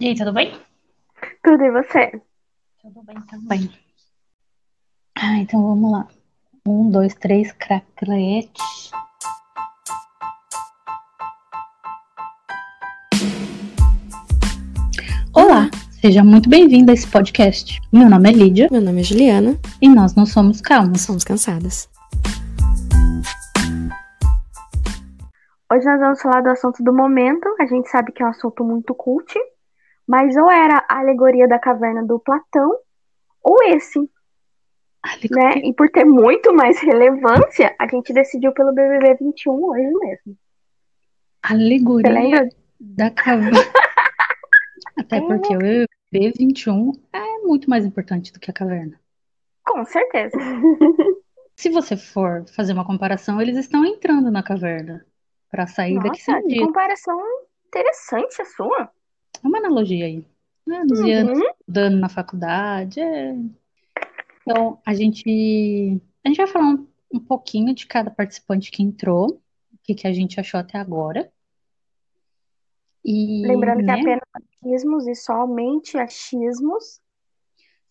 E aí, tudo bem? Tudo e você? Tudo bem também. Ah, então vamos lá. Um, dois, três, craquete. Olá, seja muito bem-vindo a esse podcast. Meu nome é Lídia Meu nome é Juliana, e nós não somos calmas. somos cansadas. Hoje nós vamos falar do assunto do momento. A gente sabe que é um assunto muito cult, mas ou era a alegoria da caverna do Platão, ou esse, né? E por ter muito mais relevância, a gente decidiu pelo BBB 21 hoje mesmo. Alegoria da caverna. Até porque o BBB 21 é muito mais importante do que a caverna. Com certeza. Se você for fazer uma comparação, eles estão entrando na caverna para sair daqui Nossa, sem que comparação interessante a sua. É uma analogia aí. Né? Dos anos Uhum. estudando na faculdade. é. Então, a gente, a gente vai falar um, um pouquinho de cada participante que entrou, o que, que a gente achou até agora. E, Lembrando que né, é apenas achismos e somente achismos.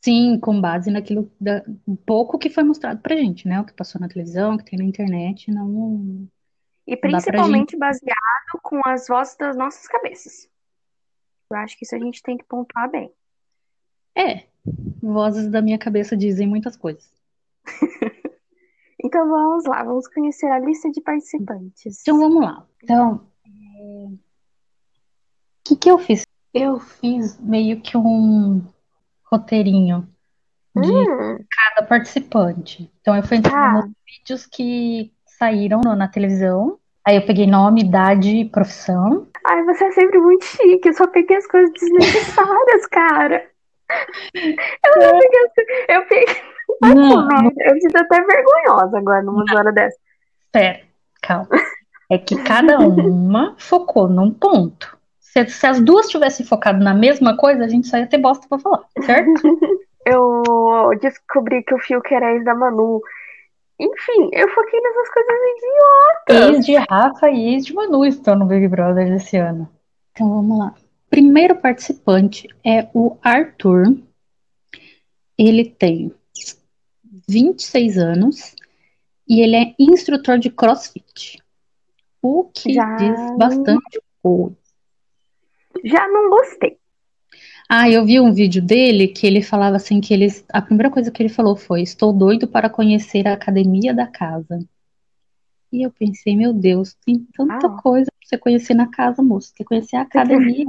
sim, com base naquilo da, um pouco que foi mostrado pra gente, né? O que passou na televisão, o que tem na internet, não. E principalmente baseado com as vozes das nossas cabeças. Eu acho que isso a gente tem que pontuar bem. É, vozes da minha cabeça dizem muitas coisas. Então vamos lá, vamos conhecer a lista de participantes. Então vamos lá. Então, é, o que que eu fiz? Eu fiz meio que um roteirinho de Hum, cada participante. Então eu fui entrando Ah. nos vídeos que saíram na televisão. Aí eu peguei nome, idade e profissão. ai, você é sempre muito chique. Eu só peguei as coisas desnecessárias, cara. Eu não peguei. as- Eu peguei. Não, merda. Eu me sinto até vergonhosa agora numa hora dessa. Pera, calma. É que cada uma focou num ponto. Se, se as duas tivessem focado na mesma coisa, a gente só ia ter bosta pra falar, certo? Eu descobri que o Fiuk era ex da Manu. Enfim, eu foquei nessas coisas idiotas. Ex de Rafa e ex de Manu estão no Big Brother desse ano. Então vamos lá. Primeiro participante é o Arthur. Ele tem 26 anos e ele é instrutor de CrossFit. O que Já diz bastante coisa. Já não gostei. Ah, eu vi um vídeo dele que ele falava assim que ele, a primeira coisa que ele falou foi: Estou doido para conhecer a academia da casa. E eu pensei, meu Deus, tem tanta Ah. coisa para você conhecer na casa, moço. Tem que conhecer a academia.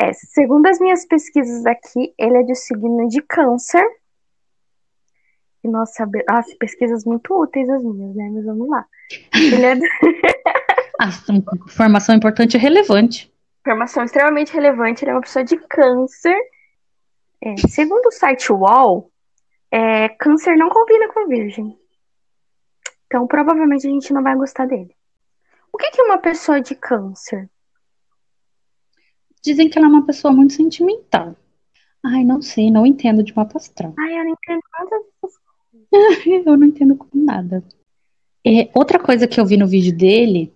É, segundo as minhas pesquisas aqui, ele é de signo de câncer. E nós sabemos. Ah, pesquisas muito úteis as minhas, né? Mas vamos lá. Ele é de Ah, informação importante e relevante. Informação extremamente relevante, ele é uma pessoa de câncer. É, segundo o site UOL, é, câncer não combina com virgem. Então, provavelmente a gente não vai gostar dele. O que que é uma pessoa de câncer? Dizem que ela é uma pessoa muito sentimental. Ai, não sei, não entendo de mapa astral. Ai, eu não entendo nada dessas Eu não entendo com nada. É, outra coisa que eu vi no vídeo dele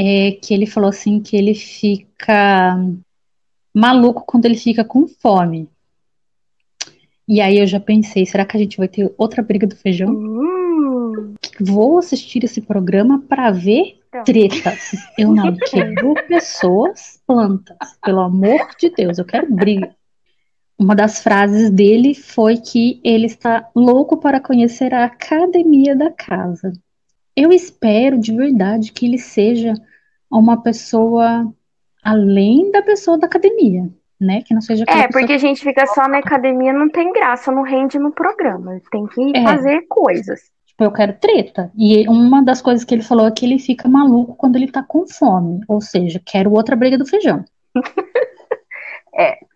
é que ele falou assim que ele fica maluco quando ele fica com fome. E aí eu já pensei, será que a gente vai ter outra briga do feijão? Hum, Vou assistir esse programa para ver Então. tretas. Eu não quero pessoas, plantas. Pelo amor de Deus, eu quero briga. Uma das frases dele foi que ele está louco para conhecer a academia da casa. Eu espero de verdade que ele seja uma pessoa além da pessoa da academia, né? Que não seja É, porque a gente fica só na academia, não tem graça, não rende no programa. Tem que É. fazer coisas. Tipo, eu quero treta. E uma das coisas que ele falou é que ele fica maluco quando ele tá com fome. Ou seja, quero outra briga do feijão.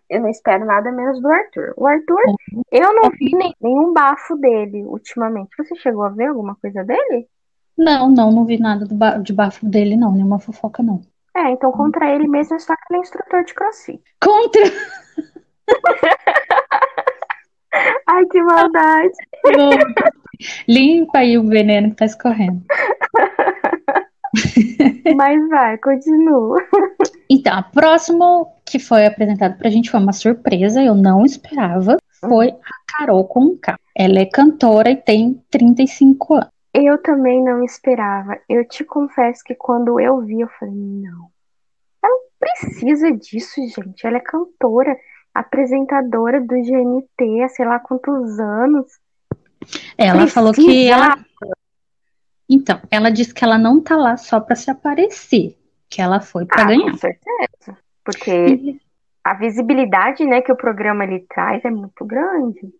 Eu não espero nada menos do Arthur. O Arthur, eu não vi nem- nenhum bafo dele ultimamente. Você chegou a ver alguma coisa dele? Não, não, não vi nada ba- de bafo dele, não. Nenhuma fofoca, não. É, então contra ele mesmo, só que ele é instrutor de crossfit. Contra! Ai, que maldade. Limpa aí o veneno que tá escorrendo. Mas vai, continua. Então, a próxima que foi apresentada pra gente foi uma surpresa, eu não esperava. Foi a Carol Conká. Ela é cantora e tem 35 anos. Eu também não esperava. Eu te confesso que quando eu vi, eu falei, não. Ela precisa disso, gente. Ela é cantora, apresentadora do GNT há sei lá quantos anos. Ela Precisa. falou que ela. Então, ela disse que ela não tá lá só pra se aparecer, que ela foi pra Ah, ganhar. com certeza. Porque a visibilidade, né, que o programa ele traz é muito grande.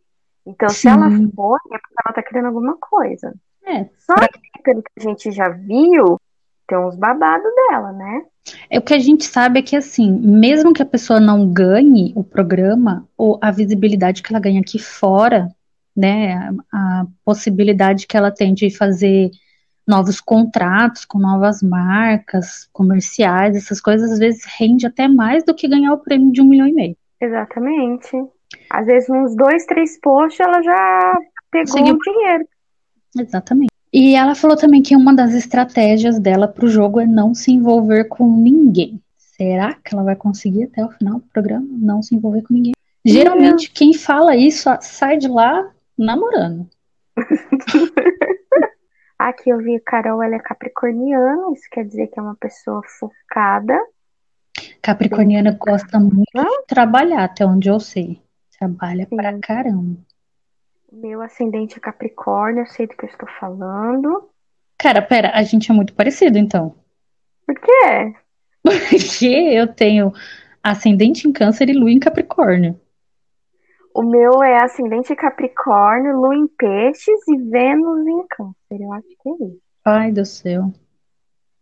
Então, se Sim. ela for, é porque ela tá querendo alguma coisa. É, Só que, pelo que a gente já viu, tem uns babados dela, né? É, O que a gente sabe é que, assim, mesmo que a pessoa não ganhe o programa, ou a visibilidade que ela ganha aqui fora, né, a, a possibilidade que ela tem de fazer novos contratos com novas marcas, comerciais, essas coisas, às vezes rende até mais do que ganhar o prêmio de um milhão e meio. Exatamente. Às vezes, uns dois, três posts, ela já pegou Conseguiu. o dinheiro. Exatamente. E ela falou também que uma das estratégias dela pro jogo é não se envolver com ninguém. Será que ela vai conseguir até o final do programa não se envolver com ninguém? Geralmente, quem fala isso sai de lá namorando. Aqui eu vi Carol, ela é capricorniana, isso quer dizer que é uma pessoa focada. Capricorniana gosta muito de trabalhar, até onde eu sei. Trabalha Sim. pra caramba. Meu ascendente é Capricórnio, eu sei do que eu estou falando. Cara, pera, a gente é muito parecido, então. Por quê? Porque eu tenho ascendente em câncer e lua em capricórnio. O meu é ascendente Capricórnio, Lua em Peixes e Vênus em Câncer. Eu acho que é isso. Ai, do céu.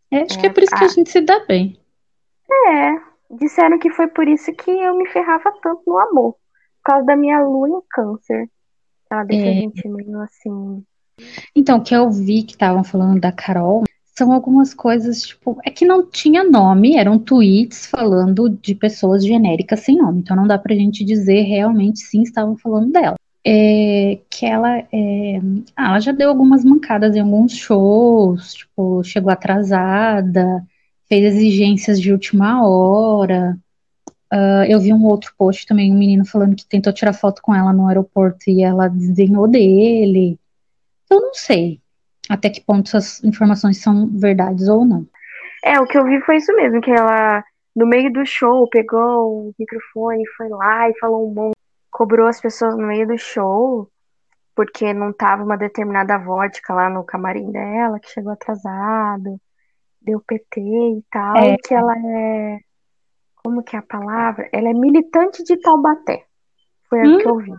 É, acho que é É, por isso que a ah. gente se dá bem. É, disseram que foi por isso que eu me ferrava tanto no amor. Por causa da minha Lua em Câncer. Ela deixa a É. gente meio assim. Então, o que eu vi que estavam falando da Carol são algumas coisas, tipo, é que não tinha nome, eram tweets falando de pessoas genéricas sem nome, então não dá pra gente dizer realmente sim estavam falando dela. É, que ela, é, ah, ela já deu algumas mancadas em alguns shows, tipo, chegou atrasada, fez exigências de última hora. Ah, eu vi um outro post também, um menino falando que tentou tirar foto com ela no aeroporto e ela desdenhou dele. Eu não sei até que ponto essas informações são verdades ou não. É, o que eu vi foi isso mesmo, que ela, no meio do show, pegou o microfone, foi lá e falou um monte, cobrou as pessoas no meio do show, porque não tava uma determinada vodka lá no camarim dela, que chegou atrasado, deu PT e tal, É. e que ela é, como que é a palavra? Ela é militante de Taubaté. Foi Hum. o que eu vi.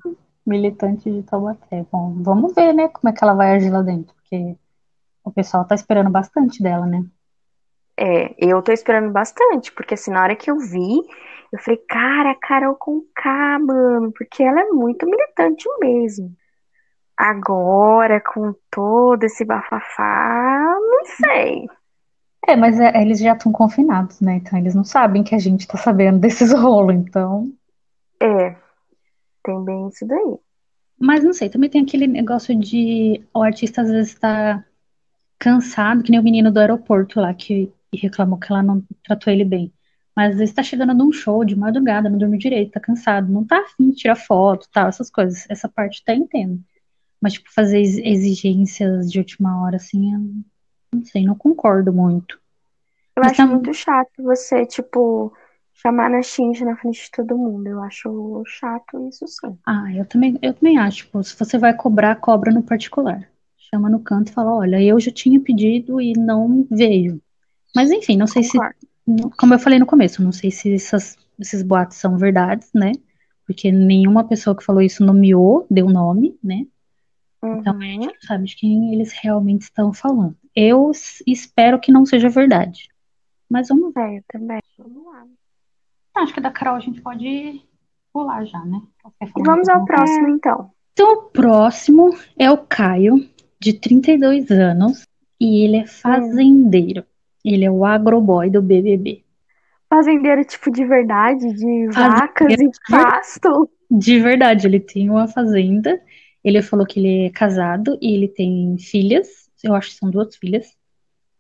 Militante de Taubaté. Bom, vamos ver, né, como é que ela vai agir lá dentro, porque o pessoal tá esperando bastante dela, né? É, eu tô esperando bastante, porque assim, na hora que eu vi, eu falei, cara, a Carol com K, mano, porque ela é muito militante mesmo. Agora, com todo esse bafafá, não sei. É, mas é, eles já estão confinados, né? Então eles não sabem que a gente tá sabendo desses rolos, então. É, tem bem isso daí. Mas não sei, também tem aquele negócio de o artista às vezes tá cansado, que nem o menino do aeroporto lá que reclamou que ela não tratou ele bem. Mas às vezes tá chegando num show de madrugada, não dormiu direito, tá cansado, não tá afim de tirar foto, tal, essas coisas. Essa parte até entendo. Mas, tipo, fazer ex- exigências de última hora, assim, eu não sei, não concordo muito. Eu Mas acho tam- muito chato você, tipo, chamar na xinge na frente de todo mundo. Eu acho chato isso sim. Ah, eu também, eu também acho, tipo, se você vai cobrar, cobra no particular. Chama no canto e fala, olha, eu já tinha pedido e não veio. Mas enfim, não sei se, Concordo. como eu falei no começo, não sei se essas- esses boatos são verdades, né? Porque nenhuma pessoa que falou isso nomeou, deu nome, né? Então a Uhum. gente não sabe de quem eles realmente estão falando. Eu espero que não seja verdade. Mas vamos ver. É, eu também. Vamos lá. Acho que da Carol a gente pode pular já, né? E vamos ao próximo, então. Então, o próximo é o Caio, de 32 anos, e ele é fazendeiro. Ele é o agroboy do BBB. Fazendeiro, tipo, de verdade, de vacas e de pasto. De verdade, ele tem uma fazenda. Ele falou que ele é casado e ele tem filhas. Eu acho que são duas filhas.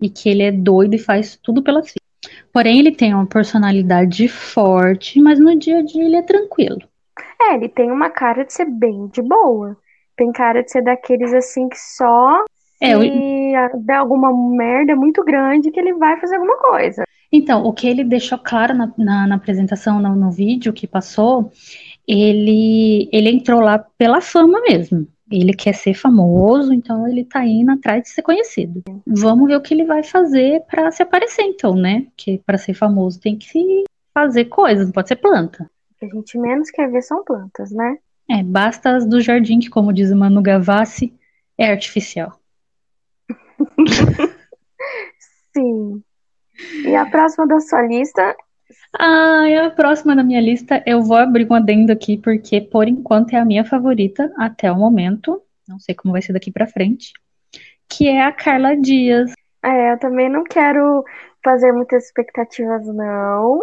E que ele é doido e faz tudo pelas filhas. Porém, ele tem uma personalidade forte, mas no dia a dia ele é tranquilo. É, ele tem uma cara de ser bem de boa. Tem cara de ser daqueles assim que só É, se der alguma merda muito grande que ele vai fazer alguma coisa. Então, o que ele deixou claro na, na, na apresentação, no, no vídeo que passou, ele, ele entrou lá pela fama mesmo. Ele quer ser famoso, então ele tá indo atrás de ser conhecido. Vamos ver o que ele vai fazer pra se aparecer, então, né? Porque pra ser famoso tem que fazer coisas, não pode ser planta. O que a gente menos quer ver são plantas, né? É, basta as do jardim, que, como diz o Manu Gavassi, é artificial. Sim. E a próxima da sua lista, Ah, a próxima da minha lista, eu vou abrir um adendo aqui, porque por enquanto é a minha favorita até o momento. Não sei como vai ser daqui pra frente. Que é a Carla Dias. é, eu também não quero fazer muitas expectativas, não.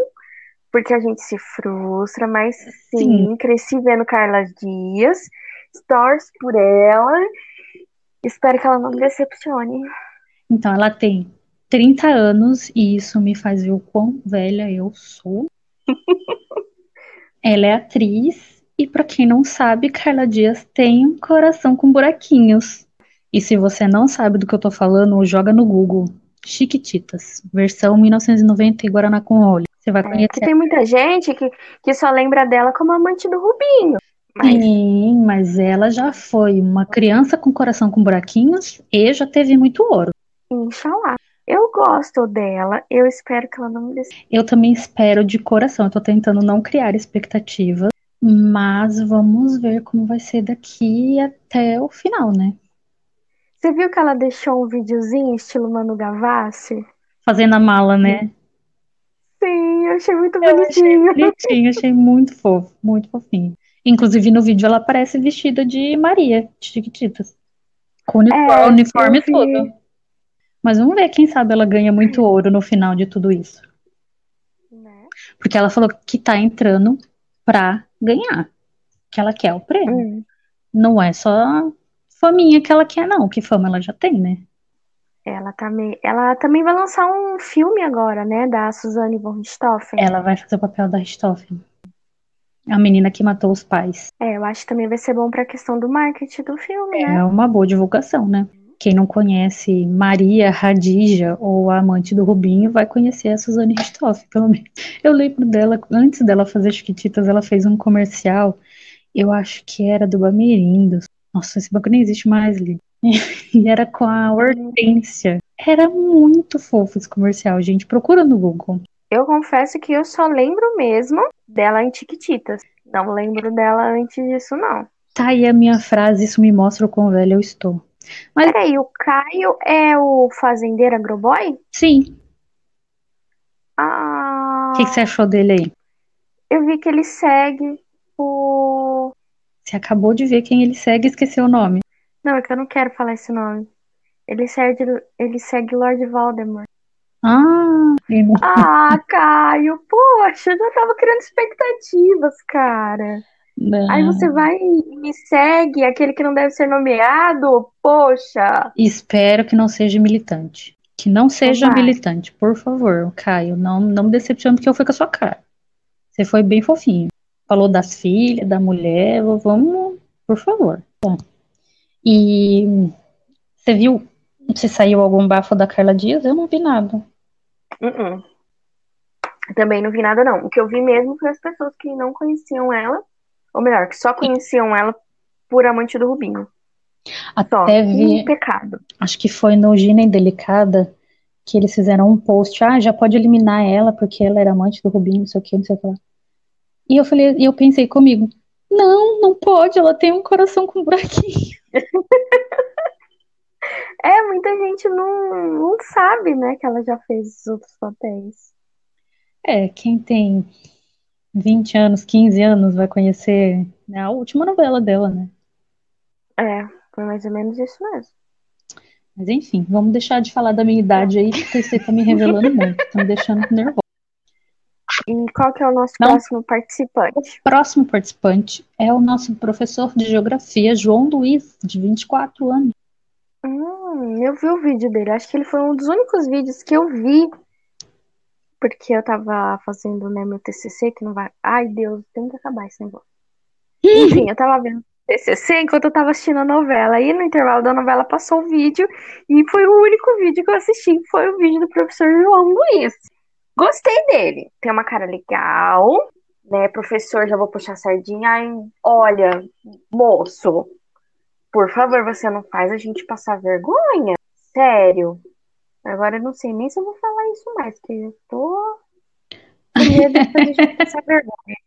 Porque a gente se frustra, mas sim, Sim. cresci vendo Carla Dias, torço por ela, espero que ela não me decepcione. Então, ela tem 30 anos e isso me faz ver o quão velha eu sou. Ela é atriz e, pra quem não sabe, Carla Dias tem um coração com buraquinhos. E se você não sabe do que eu tô falando, joga no Google Chiquititas, versão 1990 e Guaraná com óleo. Você vai É, conhecer que tem muita gente que, que só lembra dela como amante do Rubinho. Mas Sim, mas ela já foi uma criança com coração com buraquinhos e já teve muito ouro. Inxalá. Eu gosto dela, eu espero que ela não me decepcione. Eu também espero de coração. Eu tô tentando não criar expectativas, mas vamos ver como vai ser daqui até o final, né? Você viu que ela deixou um videozinho estilo Manu Gavassi? Fazendo a mala, né? Sim, eu achei muito Eu achei bonitinho. bonitinho, achei muito fofo, muito fofinho. Inclusive no vídeo ela aparece vestida de Maria, de Chiquititas. Com uniforme, É, uniforme tudo. Mas vamos ver, quem sabe ela ganha muito ouro no final de tudo isso. Né? Porque ela falou que tá entrando pra ganhar. Que ela quer o prêmio. Hum. Não é só a faminha que ela quer, não. Que fama ela já tem, né? Ela, meio... ela também vai lançar um filme agora, né? Da Suzane von Richthofen. Ela vai fazer o papel da Richthofen. A menina que matou os pais. É, eu acho que também vai ser bom pra questão do marketing do filme, né? É uma boa divulgação, né? Quem não conhece Maria Radija ou a amante do Rubinho vai conhecer a Suzane Richthofen, pelo menos. Eu lembro dela, antes dela fazer Chiquititas, ela fez um comercial, eu acho que era do Bamerindos. Nossa, esse banco nem existe mais, Lili. E era com a Hortência. Era muito fofo esse comercial, gente. Procura no Google. Eu confesso que eu só lembro mesmo dela em Tiquititas. Não lembro dela antes disso, não. Tá aí a minha frase, isso me mostra o quão velha eu estou. Mas Peraí, o Caio é o fazendeiro agroboy? sim, Ah, o que que você achou dele aí? eu vi que ele segue o. Você acabou de ver quem ele segue e esqueceu o nome. Não, é que eu não quero falar esse nome. Ele segue, ele segue Lord Voldemort. Ah, Ah, Caio, poxa, eu já tava criando expectativas, cara. Não. Aí você vai e me segue, aquele que não deve ser nomeado? Poxa. Espero que não seja militante. Que não seja Vai. militante, por favor, Caio. Não, não me decepcione porque eu fui com a sua cara. Você foi bem fofinho. Falou das filhas, da mulher. Vamos, por favor. Bom. E você viu se saiu algum bafo da Carla Dias? Eu não vi nada. Uh-uh. Também não vi nada, não. O que eu vi mesmo foi as pessoas que não conheciam ela, ou melhor, que só conheciam ela por amante do Rubinho. Só. Até vi, Um pecado. acho que foi no Gina Indelicada que eles fizeram um post. Ah, já pode eliminar ela porque ela era amante do Rubinho, não sei o que, não sei o que lá. E eu falei, e eu pensei comigo, não, não pode, ela tem um coração com buraquinho. É, muita gente não, não sabe, né, que ela já fez os outros papéis. É, quem tem 20 anos, 15 anos vai conhecer né, a última novela dela, né? É, foi mais ou menos isso mesmo. Mas enfim, vamos deixar de falar da minha idade aí, porque você tá me revelando muito, tá me deixando nervosa. E qual que é o nosso Não. próximo participante? Próximo participante é o nosso professor de geografia, João Luiz, de 24 anos. Hum, eu vi o vídeo dele. Acho que ele foi um dos únicos vídeos que eu vi porque eu tava fazendo, né, meu TCC, que não vai. Ai, Deus, tem que acabar esse negócio. Enfim, eu tava vendo TCC enquanto eu tava assistindo a novela. E no intervalo da novela passou o vídeo, e foi o único vídeo que eu assisti, foi o vídeo do professor João Luiz. Gostei dele. Tem uma cara legal, né? Professor, já vou puxar a sardinha. Ai, olha, moço, por favor, você não faz a gente passar vergonha? Sério. Agora eu não sei nem se eu vou falar isso mais, porque eu tô medo vergonha.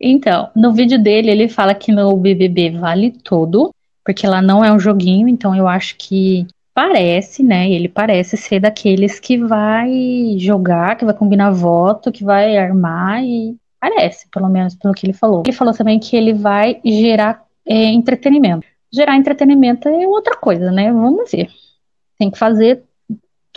Então, no vídeo dele, ele fala que no BBB vale tudo, porque lá não é um joguinho, então eu acho que parece, né? Ele parece ser daqueles que vai jogar, que vai combinar voto, que vai armar e parece, pelo menos pelo que ele falou. Ele falou também que ele vai gerar é, entretenimento. Gerar entretenimento é outra coisa, né? Vamos ver. Tem que fazer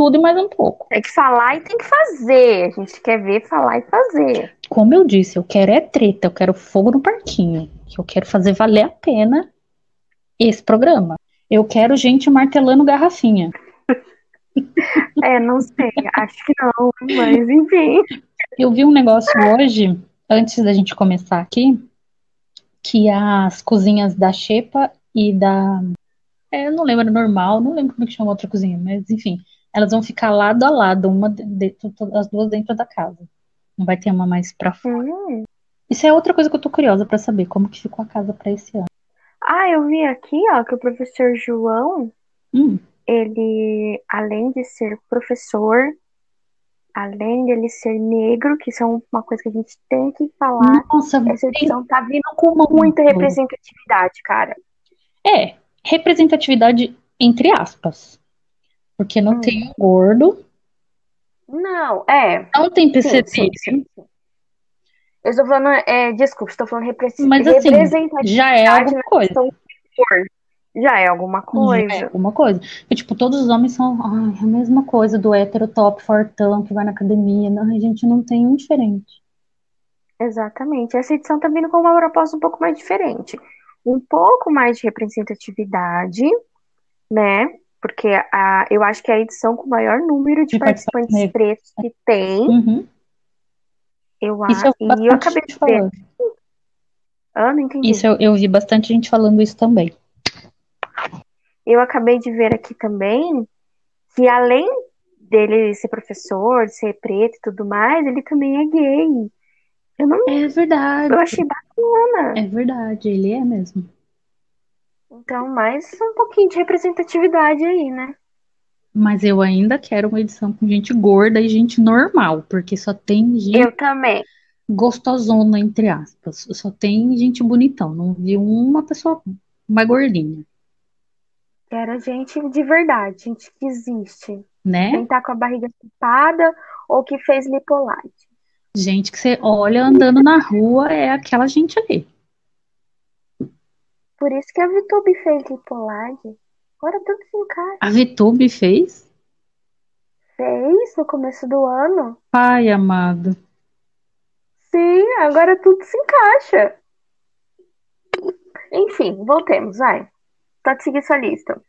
tudo e mais um pouco. Tem que falar e tem que fazer. A gente quer ver, falar e fazer. Como eu disse, eu quero é treta, eu quero fogo no parquinho. Eu quero fazer valer a pena esse programa. Eu quero gente martelando garrafinha. é, não sei, acho que não, mas enfim. Eu vi um negócio hoje, antes da gente começar aqui, que as cozinhas da Xepa e da. É, eu não lembro, normal, não lembro como é que chama outra cozinha, mas enfim, elas vão ficar lado a lado, uma dentro, as duas dentro da casa. Não vai ter uma mais pra fora. Hum. Isso é outra coisa que eu tô curiosa para saber, como que ficou a casa para esse ano. Ah, eu vi aqui, ó, que o professor João, hum. ele, além de ser professor, além dele ser negro, que isso é uma coisa que a gente tem que falar, Nossa, essa edição tá vindo com muita representatividade, cara. É, representatividade entre aspas. Porque não hum. tem gordo. Não, é. Não tem PCD. Eu estou falando, é, desculpa, estou falando representatividade. Mas assim, já é alguma coisa. Já é alguma coisa. Já é alguma coisa. Porque, tipo, todos os homens são ai, a mesma coisa do hétero top fortão que vai na academia. Não, a gente não tem um diferente. Exatamente. Essa edição tá vindo com uma proposta um pouco mais diferente. Um pouco mais de representatividade, né? Porque a, eu acho que é a edição com o maior número de, de participantes, participantes pretos que tem. Uhum. Eu acho. E eu acabei de ver. Ah, não entendi. Isso eu, eu vi bastante gente falando isso também. Eu acabei de ver aqui também que além dele ser professor, ser preto e tudo mais, ele também é gay. Eu não. É verdade. Eu achei bacana. É verdade, ele é mesmo. Então, mais um pouquinho de representatividade aí, né? Mas eu ainda quero uma edição com gente gorda e gente normal, porque só tem gente. Eu também. Gostosona, entre aspas. Só tem gente bonitão. Não vi uma pessoa mais gordinha. Quero gente de verdade, gente que existe. Né? Quem tá com a barriga chupada ou que fez lipolite. Gente que você olha andando na rua é aquela gente ali. Por isso que a VTube fez lipolade. Agora tudo se encaixa. A VTube fez? Fez no começo do ano. Pai amado. Sim, agora tudo se encaixa. Enfim, voltemos, vai. Pode seguir sua lista.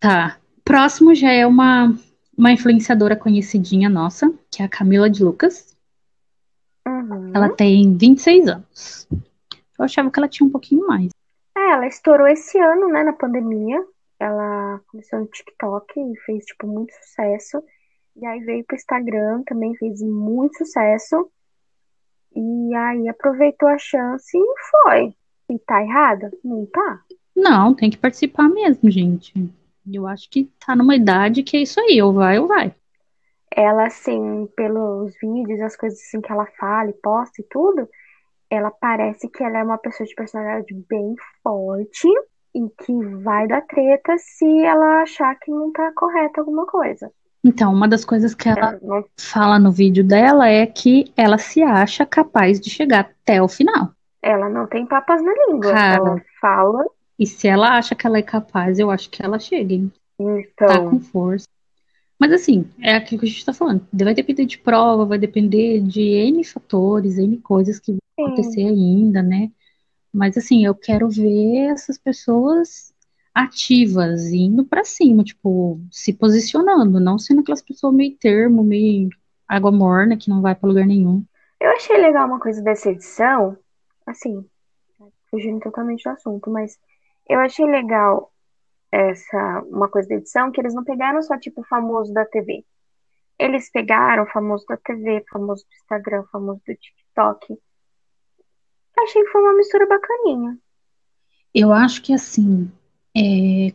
Tá. Próximo já é uma, uma influenciadora conhecidinha nossa, que é a Camila de Lucas. Uhum. Ela tem 26 anos. Eu achava que ela tinha um pouquinho mais. Ela estourou esse ano, né, na pandemia. Ela começou no TikTok e fez, tipo, muito sucesso. E aí veio pro Instagram, também fez muito sucesso. E aí aproveitou a chance e foi. E tá errada? Não tá. Não, tem que participar mesmo, gente. Eu acho que tá numa idade que é isso aí, ou vai ou vai. Ela, assim, pelos vídeos, as coisas assim que ela fala e posta e tudo, ela parece que ela é uma pessoa de personalidade bem forte e que vai dar treta se ela achar que não tá correta alguma coisa. Então, uma das coisas que ela não... fala no vídeo dela é que ela se acha capaz de chegar até o final. Ela não tem papas na língua. Cara, ela fala. E se ela acha que ela é capaz, eu acho que ela chega, hein? Então. Tá com força. Mas assim, é aquilo que a gente tá falando. Vai depender de prova, vai depender de N fatores, N coisas que vão acontecer ainda, né? Mas assim, eu quero ver essas pessoas ativas, indo para cima, tipo, se posicionando, não sendo aquelas pessoas meio termo, meio água morna que não vai para lugar nenhum. Eu achei legal uma coisa dessa edição, assim, fugindo totalmente do assunto, mas eu achei legal essa uma coisa da edição que eles não pegaram só tipo famoso da TV. Eles pegaram famoso da TV, famoso do Instagram, famoso do TikTok. Achei que foi uma mistura bacaninha. Eu acho que assim, é,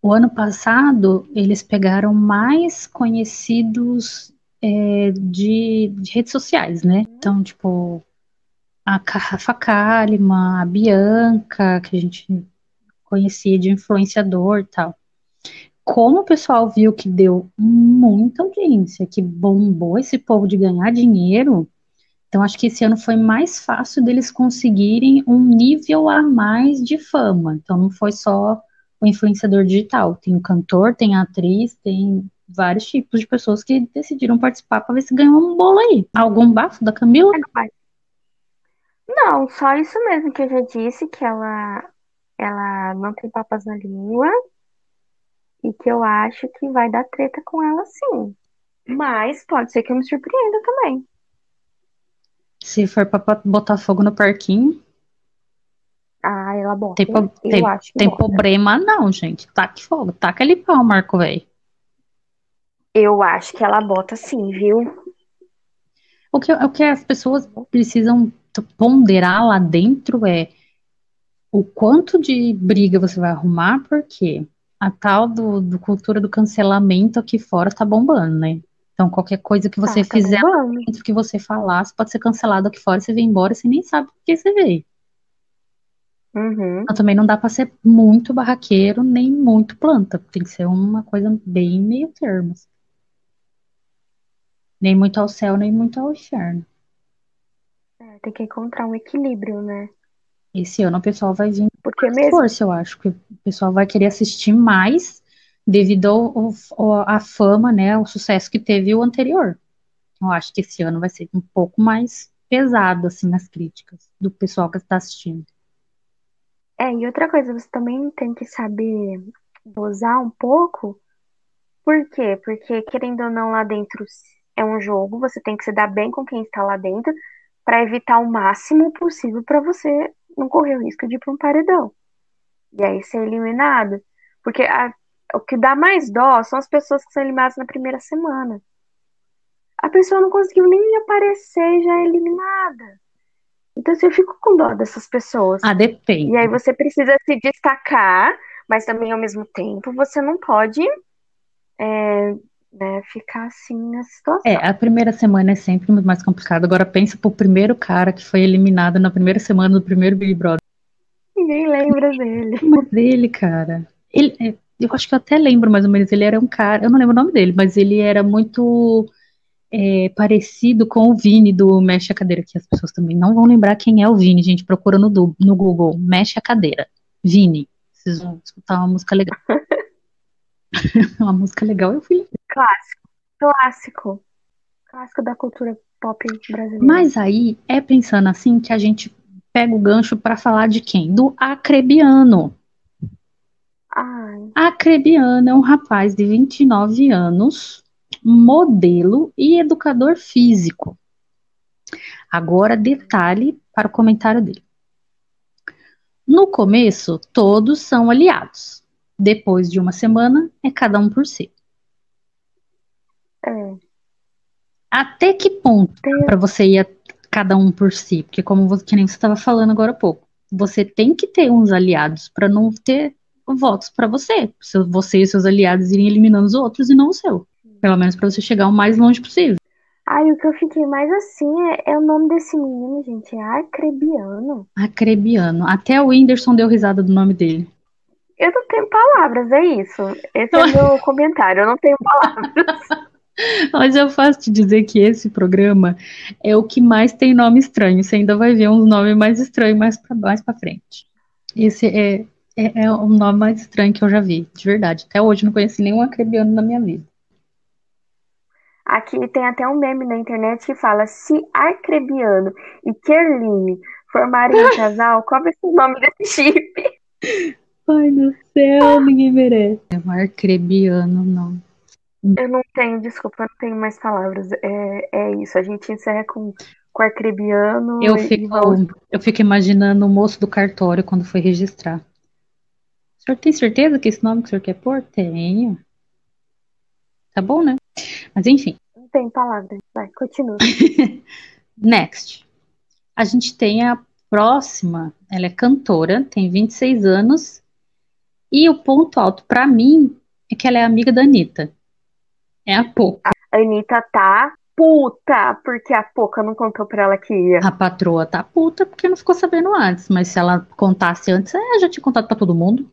o ano passado eles pegaram mais conhecidos é, de, de, redes sociais, né? Então, tipo, a Rafa Kalimann, a Bianca, que a gente conhecia de influenciador e tal. Como o pessoal viu que deu muita audiência, que bombou esse povo de ganhar dinheiro, então acho que esse ano foi mais fácil deles conseguirem um nível a mais de fama. Então não foi só o influenciador digital, tem o cantor, tem a atriz, tem vários tipos de pessoas que decidiram participar para ver se ganhou um bolo aí. Algum bafo da Camila? Não, só isso mesmo que eu já disse, que ela, ela não tem papas na língua e que eu acho que vai dar treta com ela sim. Mas pode ser que eu me surpreenda também. Se for pra botar fogo no parquinho. Ah, ela bota. Tem, po tem, tem problema não, gente. Taque fogo. Taca ali pau, Marco, velho. Eu acho que ela bota sim, viu? O que, o que as pessoas precisam ponderar lá dentro é o quanto de briga você vai arrumar, porque a tal do, do cultura do cancelamento aqui fora tá bombando, né? Então, qualquer coisa que você tá, tá fizer dentro que você falar, você pode ser cancelado aqui fora, você vem embora, você nem sabe por que você veio. Uhum. Então, também não dá pra ser muito barraqueiro, nem muito planta. Tem que ser uma coisa bem meio termo. Assim. Nem muito ao céu, nem muito ao inferno. É, tem que encontrar um equilíbrio, né? Esse ano o pessoal vai vir Porque mesmo... força, eu acho. Que o pessoal vai querer assistir mais devido ao, ao, à fama, né? O sucesso que teve o anterior. Eu acho que esse ano vai ser um pouco mais pesado, assim, nas críticas do pessoal que está assistindo. É, e outra coisa, você também tem que saber dosar um pouco. Por quê? Porque, querendo ou não, lá dentro é um jogo, você tem que se dar bem com quem está lá dentro para evitar o máximo possível para você não correr o risco de ir para um paredão. E aí ser eliminado. Porque a, o que dá mais dó são as pessoas que são eliminadas na primeira semana. A pessoa não conseguiu nem aparecer e já é eliminada. Então, assim, eu fico com dó dessas pessoas. Ah, depende. E aí você precisa se destacar, mas também ao mesmo tempo você não pode é, né, ficar assim na situação. É, a primeira semana é sempre muito mais complicado. Agora pensa pro primeiro cara que foi eliminado na primeira semana do primeiro Big Brother. Ninguém lembra dele. Mas dele, cara. Ele, é, eu acho que eu até lembro mais ou menos. Ele era um cara, eu não lembro o nome dele, mas ele era muito é, parecido com o Vini do Mexe a Cadeira, que as pessoas também não vão lembrar quem é o Vini, gente. Procura no, no Google, Mexe a Cadeira. Vini. Vocês vão escutar uma música legal. uma música legal, eu fui. Clássico. Clássico. Clássico da cultura pop brasileira. Mas aí é pensando assim que a gente pega o gancho para falar de quem? Do Acrebiano. Ai. Acrebiano é um rapaz de 29 anos, modelo e educador físico. Agora, detalhe para o comentário dele. No começo, todos são aliados. Depois de uma semana, é cada um por si. É. Até que ponto para você ir cada um por si? Porque como você, que nem você estava falando agora há pouco, você tem que ter uns aliados para não ter votos para você. Se você e seus aliados irem eliminando os outros e não o seu. Pelo menos para você chegar o mais longe possível. Ai, o que eu fiquei mais assim é, é o nome desse menino, gente. É Acrebiano. Acrebiano. Até o Whindersson deu risada do nome dele. Eu não tenho palavras, é isso. Esse é o meu comentário. Eu não tenho palavras. Mas eu faço te dizer que esse programa é o que mais tem nome estranho. Você ainda vai ver uns nomes mais estranhos mais para mais para frente. Esse é, é, é, o nome mais estranho que eu já vi, de verdade. Até hoje não conheci nenhum acrebiano na minha vida. Aqui tem até um meme na internet que fala: se Arcrebiano e Kerline formarem um casal, ser o nome desse chip? Ai, do céu, ninguém merece. É um arcrebiano, não. Eu não tenho, desculpa, eu não tenho mais palavras. É, é isso, a gente encerra com, com arcrebiano. Eu fico, eu fico imaginando o moço do cartório quando foi registrar. O senhor tem certeza que esse nome que o senhor quer pôr? Tenho. Tá bom, né? Mas enfim. Não tem palavras. Vai, continua. Next. A gente tem a próxima. Ela é cantora, tem 26 anos. E o ponto alto pra mim é que ela é amiga da Anitta. É a Poca. A Anitta tá puta, porque a Poca não contou pra ela que ia. A patroa tá puta porque não ficou sabendo antes. Mas se ela contasse antes, é, já tinha contado pra todo mundo.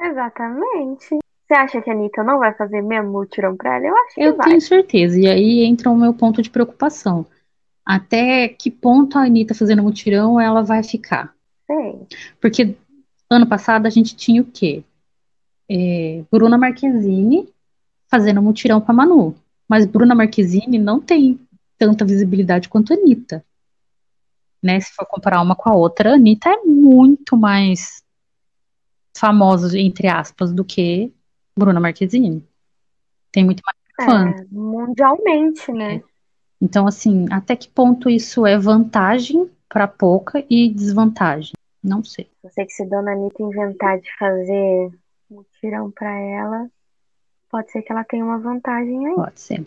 Exatamente. Você acha que a Anitta não vai fazer mesmo mutirão pra ela? Eu acho que Eu vai. tenho certeza. E aí entra o meu ponto de preocupação. Até que ponto a Anitta fazendo mutirão ela vai ficar? Sei. Porque ano passado a gente tinha o quê? É, Bruna Marquezine fazendo mutirão pra Manu. Mas Bruna Marquezine não tem tanta visibilidade quanto a Anitta. Né? Se for comparar uma com a outra, a Anitta é muito mais famosa, entre aspas, do que Bruna Marquezine. Tem muito mais fã. É, mundialmente, né? Então, assim, até que ponto isso é vantagem pra Poca e desvantagem? Não sei. Eu sei que se Dona Anitta inventar de fazer mutirão pra ela, pode ser que ela tenha uma vantagem aí. Pode ser.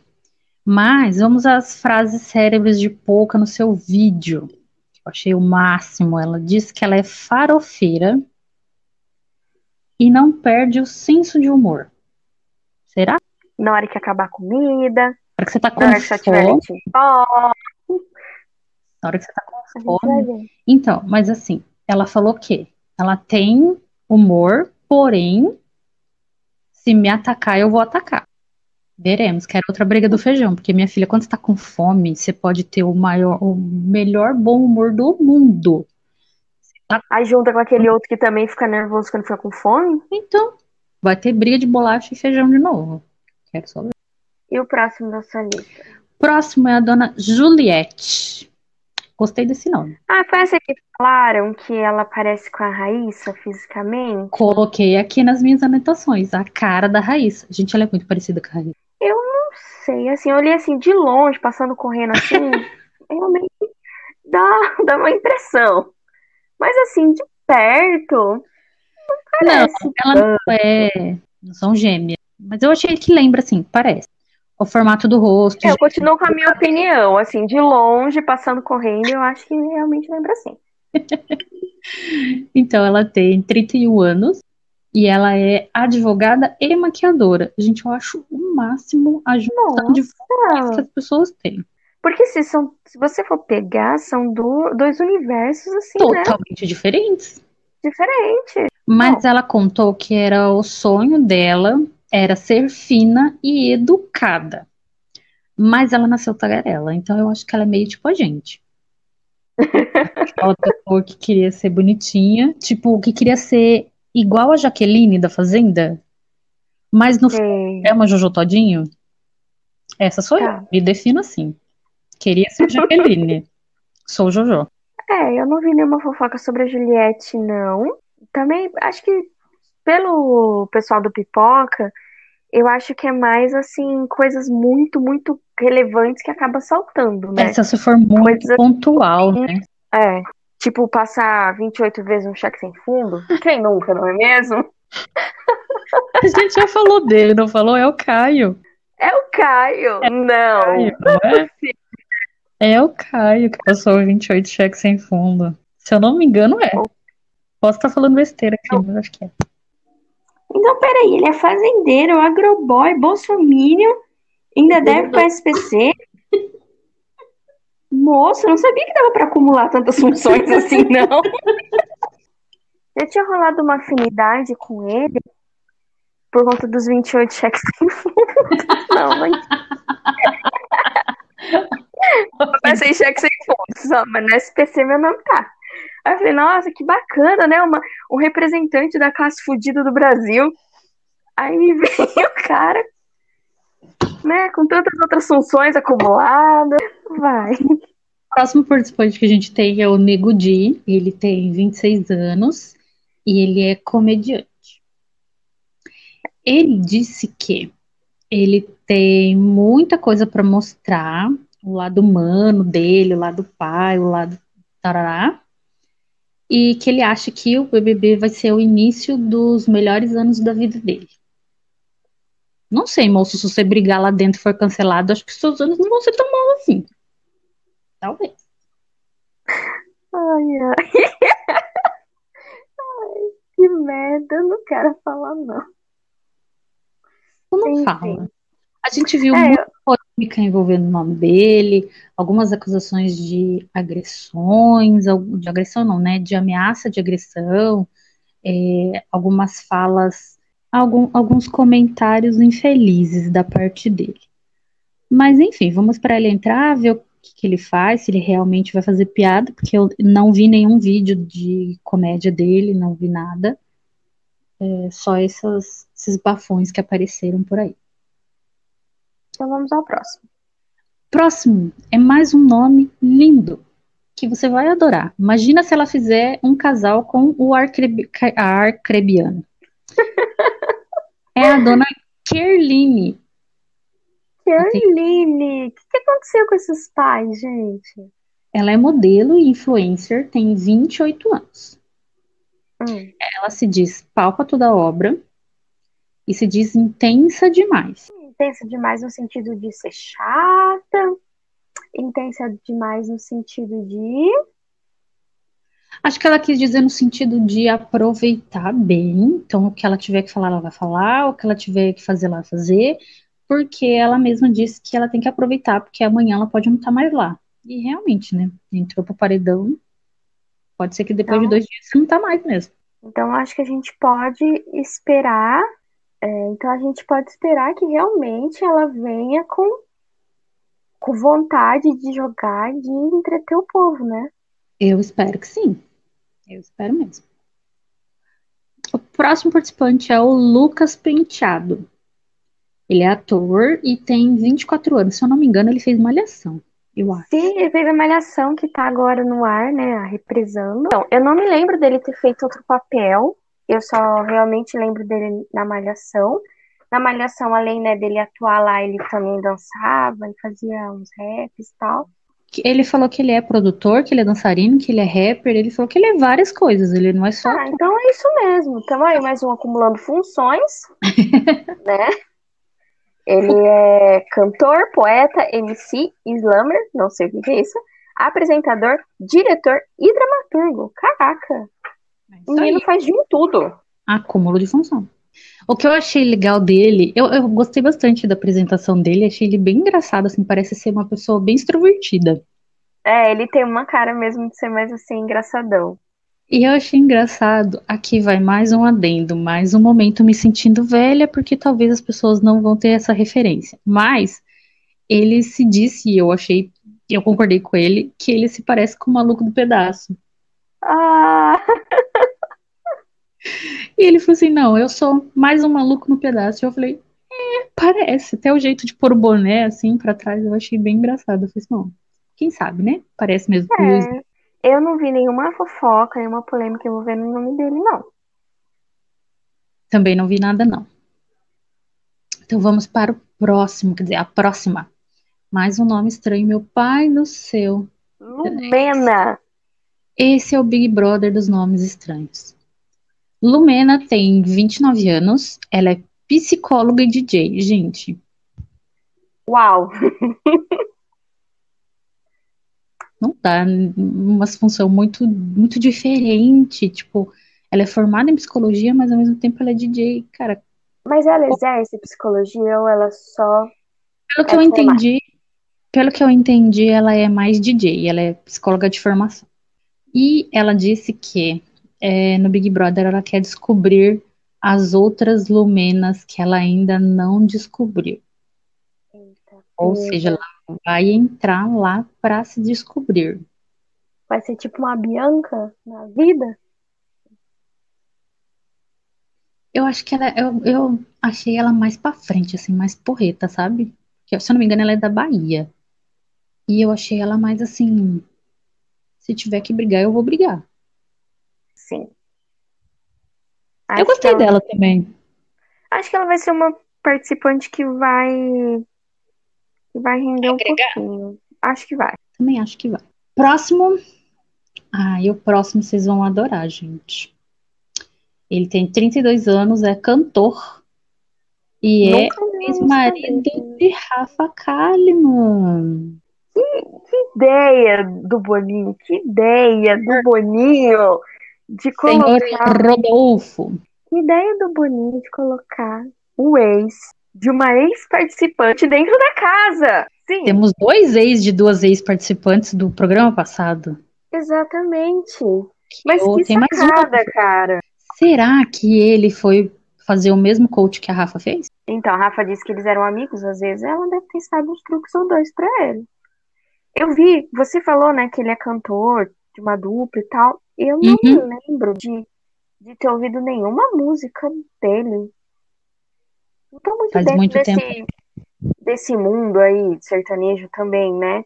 Mas vamos às frases cérebros de Poca no seu vídeo. Eu achei o máximo. Ela diz que ela é farofeira e não perde o senso de humor. Será? Na hora que acabar a comida, Na hora que você tá com na fome, na hora que você tá com fome. Então, mas assim, ela falou que ela tem humor, porém, se me atacar, eu vou atacar. Veremos, quero outra briga do feijão, porque minha filha, quando você tá com fome, você pode ter o maior, o melhor bom humor do mundo. Aí junta com aquele outro que também fica nervoso quando fica com fome. Então, vai ter briga de bolacha e feijão de novo. Quero só ver. E o próximo da sua lista? Próximo é a dona Juliette. Gostei desse nome. Ah, foi essa que falaram que ela parece com a Raíssa fisicamente? Coloquei aqui nas minhas anotações a cara da Raíssa. Gente, ela é muito parecida com a Raíssa. Não sei, assim, eu olhei assim de longe, passando correndo assim, realmente dá, dá uma impressão. Mas assim, de perto, não parece. Ela não é. Não são gêmeas. Mas eu achei que lembra, assim, parece. O formato do rosto. Eu continuo com a minha opinião, assim, de longe, passando correndo, eu acho que realmente lembra assim. Então, ela tem 31 anos e ela é advogada e maquiadora. Gente, eu acho o máximo a junção de que as pessoas têm. Porque se são, se você for pegar, são do- dois universos assim, né? Totalmente diferentes. Diferentes. Mas ela contou que era o sonho dela era ser fina e educada. Mas ela nasceu tagarela, então eu acho que ela é meio tipo a gente. Aquela pessoa que queria ser bonitinha, tipo, que queria ser igual a Jaqueline da Fazenda, mas no Sei. é uma Jojo Todinho. Essa sou Tá. eu, me defino assim. Queria ser Jaqueline. Sou Jojo. É, eu não vi nenhuma fofoca sobre a Juliette, não. Também acho que pelo pessoal do Pipoca, eu acho que é mais assim, coisas muito, muito relevantes que acaba saltando, né? Essa se for muito Coisa- pontual, né? É. Tipo, passar 28 vezes um cheque sem fundo. Quem nunca, não é mesmo? A gente já falou dele, não falou? É o Caio. É o Caio. Não. Caio, não é? É o Caio que passou 28 cheques sem fundo. Se eu não me engano, é. Posso estar falando besteira aqui, mas acho que é. Então, peraí, ele é fazendeiro, agroboy, bolsominion, ainda deve para SPC. Moço, eu não sabia que dava para acumular tantas funções assim, não. Eu tinha rolado uma afinidade com ele por conta dos 28 cheques sem fundo. Não, mas. Eu passei cheque sem fundo, só, mas no SPC meu nome tá. Aí eu falei, nossa, que bacana, né? Uma, um representante da classe fodida do Brasil. Aí me veio o cara, né, com tantas outras funções acumuladas. Vai. O próximo participante que a gente tem é o Nego Di. Ele tem 26 anos e ele é comediante. Ele disse que ele tem muita coisa para mostrar, o lado humano dele, o lado pai, o lado tarará, e que ele acha que o BBB vai ser o início dos melhores anos da vida dele. Não sei, moço, se você brigar lá dentro e for cancelado, acho que seus anos não vão ser tão bons assim. Talvez. Ai, ai. ai, que merda, eu não quero falar, não. Tu não Enfim. fala. A gente viu é, muita polêmica envolvendo o nome dele, algumas acusações de agressões, de agressão não, né? De ameaça de agressão, é, algumas falas algum, alguns comentários infelizes da parte dele. Mas enfim, vamos para ele entrar, ver o que, que, ele faz, se ele realmente vai fazer piada, porque eu não vi nenhum vídeo de comédia dele, não vi nada. É, só essas, esses bafões que apareceram por aí. Então vamos ao próximo. Próximo é mais um nome lindo que você vai adorar. Imagina se ela fizer um casal com o Arcrebiano. É a dona Kerline. Kerline, o que, que aconteceu com esses pais, gente? Ela é modelo e influencer, tem 28 anos. Hum. Ela se diz palpa toda obra e se diz intensa demais. Intensa demais no sentido de ser chata, intensa demais no sentido de Acho que ela quis dizer no sentido de aproveitar bem. Então, o que ela tiver que falar, ela vai falar. O que ela tiver que fazer, ela vai fazer. Porque ela mesma disse que ela tem que aproveitar, porque amanhã ela pode não estar mais lá. E realmente, né? Entrou pro paredão. Pode ser que depois então, de dois dias você não tá mais mesmo. Então, acho que a gente pode esperar. É, então, a gente pode esperar que realmente ela venha com, com vontade de jogar, de entreter o povo, né? Eu espero que sim. Eu espero mesmo. O próximo participante é o Lucas Penteado. Ele é ator e tem 24 anos. Se eu não me engano, ele fez Malhação, eu acho. Sim, ele fez a Malhação que tá agora no ar, né, reprisando. Então, eu não me lembro dele ter feito outro papel. Eu só realmente lembro dele na Malhação. Na Malhação, além né, dele atuar lá, ele também dançava, ele fazia uns raps e tal ele falou que ele é produtor, que ele é dançarino, que ele é rapper, ele falou que ele é várias coisas, ele não é só. Ah, então é isso mesmo. Então aí mais um acumulando funções, né? Ele é cantor, poeta, MC, slammer, não sei o que é isso, apresentador, diretor e dramaturgo. Caraca! É o menino faz de tudo. Acúmulo de função. O que eu achei legal dele, eu, eu gostei bastante da apresentação dele, achei ele bem engraçado, assim, parece ser uma pessoa bem extrovertida. É, ele tem uma cara mesmo de ser mais assim, engraçadão. E eu achei engraçado, aqui vai mais um adendo, mais um momento me sentindo velha, porque talvez as pessoas não vão ter essa referência. Mas ele se disse, e eu achei, eu concordei com ele, que ele se parece com o maluco do pedaço. Ah! E ele falou assim: não, eu sou mais um maluco no pedaço. E eu falei: é, parece. Até o jeito de pôr o boné assim para trás eu achei bem engraçado. Eu falei assim: não, quem sabe, né? Parece mesmo. É, eu não vi nenhuma fofoca, nenhuma polêmica envolvendo o nome dele, não. Também não vi nada, não. Então vamos para o próximo, quer dizer, a próxima. Mais um nome estranho, meu pai do céu. Lumena. Esse é o Big Brother dos nomes estranhos. Lumena tem 29 anos, ela é psicóloga e DJ, gente. Uau! Não dá, uma função muito, muito diferente, tipo, ela é formada em psicologia, mas ao mesmo tempo ela é DJ, cara. Mas ela exerce psicologia ou ela só. Pelo que é eu entendi, pelo que eu entendi, ela é mais DJ, ela é psicóloga de formação. E ela disse que é, no Big Brother ela quer descobrir as outras lumenas que ela ainda não descobriu. Eita, Ou eita. seja, ela vai entrar lá para se descobrir. Vai ser tipo uma Bianca na vida? Eu acho que ela, eu, eu achei ela mais para frente, assim, mais porreta, sabe? Que, se eu não me engano, ela é da Bahia. E eu achei ela mais assim, se tiver que brigar, eu vou brigar. Sim. Acho eu gostei ela... dela também. Acho que ela vai ser uma participante que vai que vai render um pouquinho. Acho que vai. Também acho que vai. Próximo. Ah, e o próximo vocês vão adorar, gente. Ele tem 32 anos, é cantor. E é Nunca vi ex-marido de Rafa Kalimann. Que ideia do Boninho, que ideia do Boninho de Senhor colocar. Rodolfo. Que ideia do Boninho de colocar o ex de uma ex-participante dentro da casa. Sim, Temos dois ex de duas ex-participantes do programa passado. exatamente. Mas Eu- que tem mais uma. sacada, cara. Será que ele foi fazer o mesmo coach que a Rafa fez? Então, a Rafa disse que eles eram amigos, às vezes ela deve ter ensinado uns truques ou dois pra ele. Eu vi, você falou, né, que ele é cantor de uma dupla e tal. Eu não Uhum. me lembro de, de ter ouvido nenhuma música dele. Não tô muito Faz dentro muito desse, tempo. desse mundo aí de sertanejo também, né?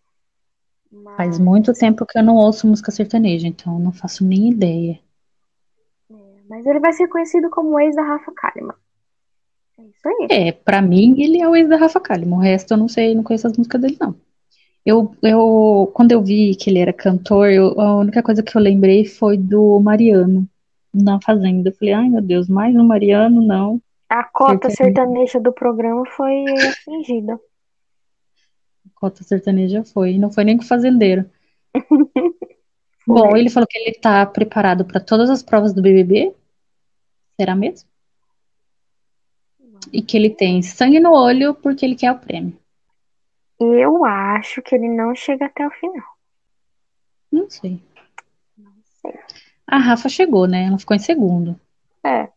Mas, Faz muito tempo que eu não ouço música sertaneja, então não faço nem ideia. mas ele vai ser conhecido como ex da Rafa Kalimann. É isso aí. É, pra mim ele é o ex da Rafa Kalimann. O resto eu não sei, não conheço as músicas dele, não. Eu, eu, quando eu vi que ele era cantor, eu- a única coisa que eu lembrei foi do Mariano na Fazenda. Eu falei, ai meu Deus, mais um Mariano, não. A cota sertaneja do programa foi atingida. Cota sertaneja foi, não foi nem com o fazendeiro. Bom, ele falou que ele tá preparado para todas as provas do BBB. Será mesmo? E que ele tem sangue no olho porque ele quer o prêmio. Eu acho que ele não chega até o final. Não sei. Não sei. A Rafa chegou, né? Ela ficou em segundo. É.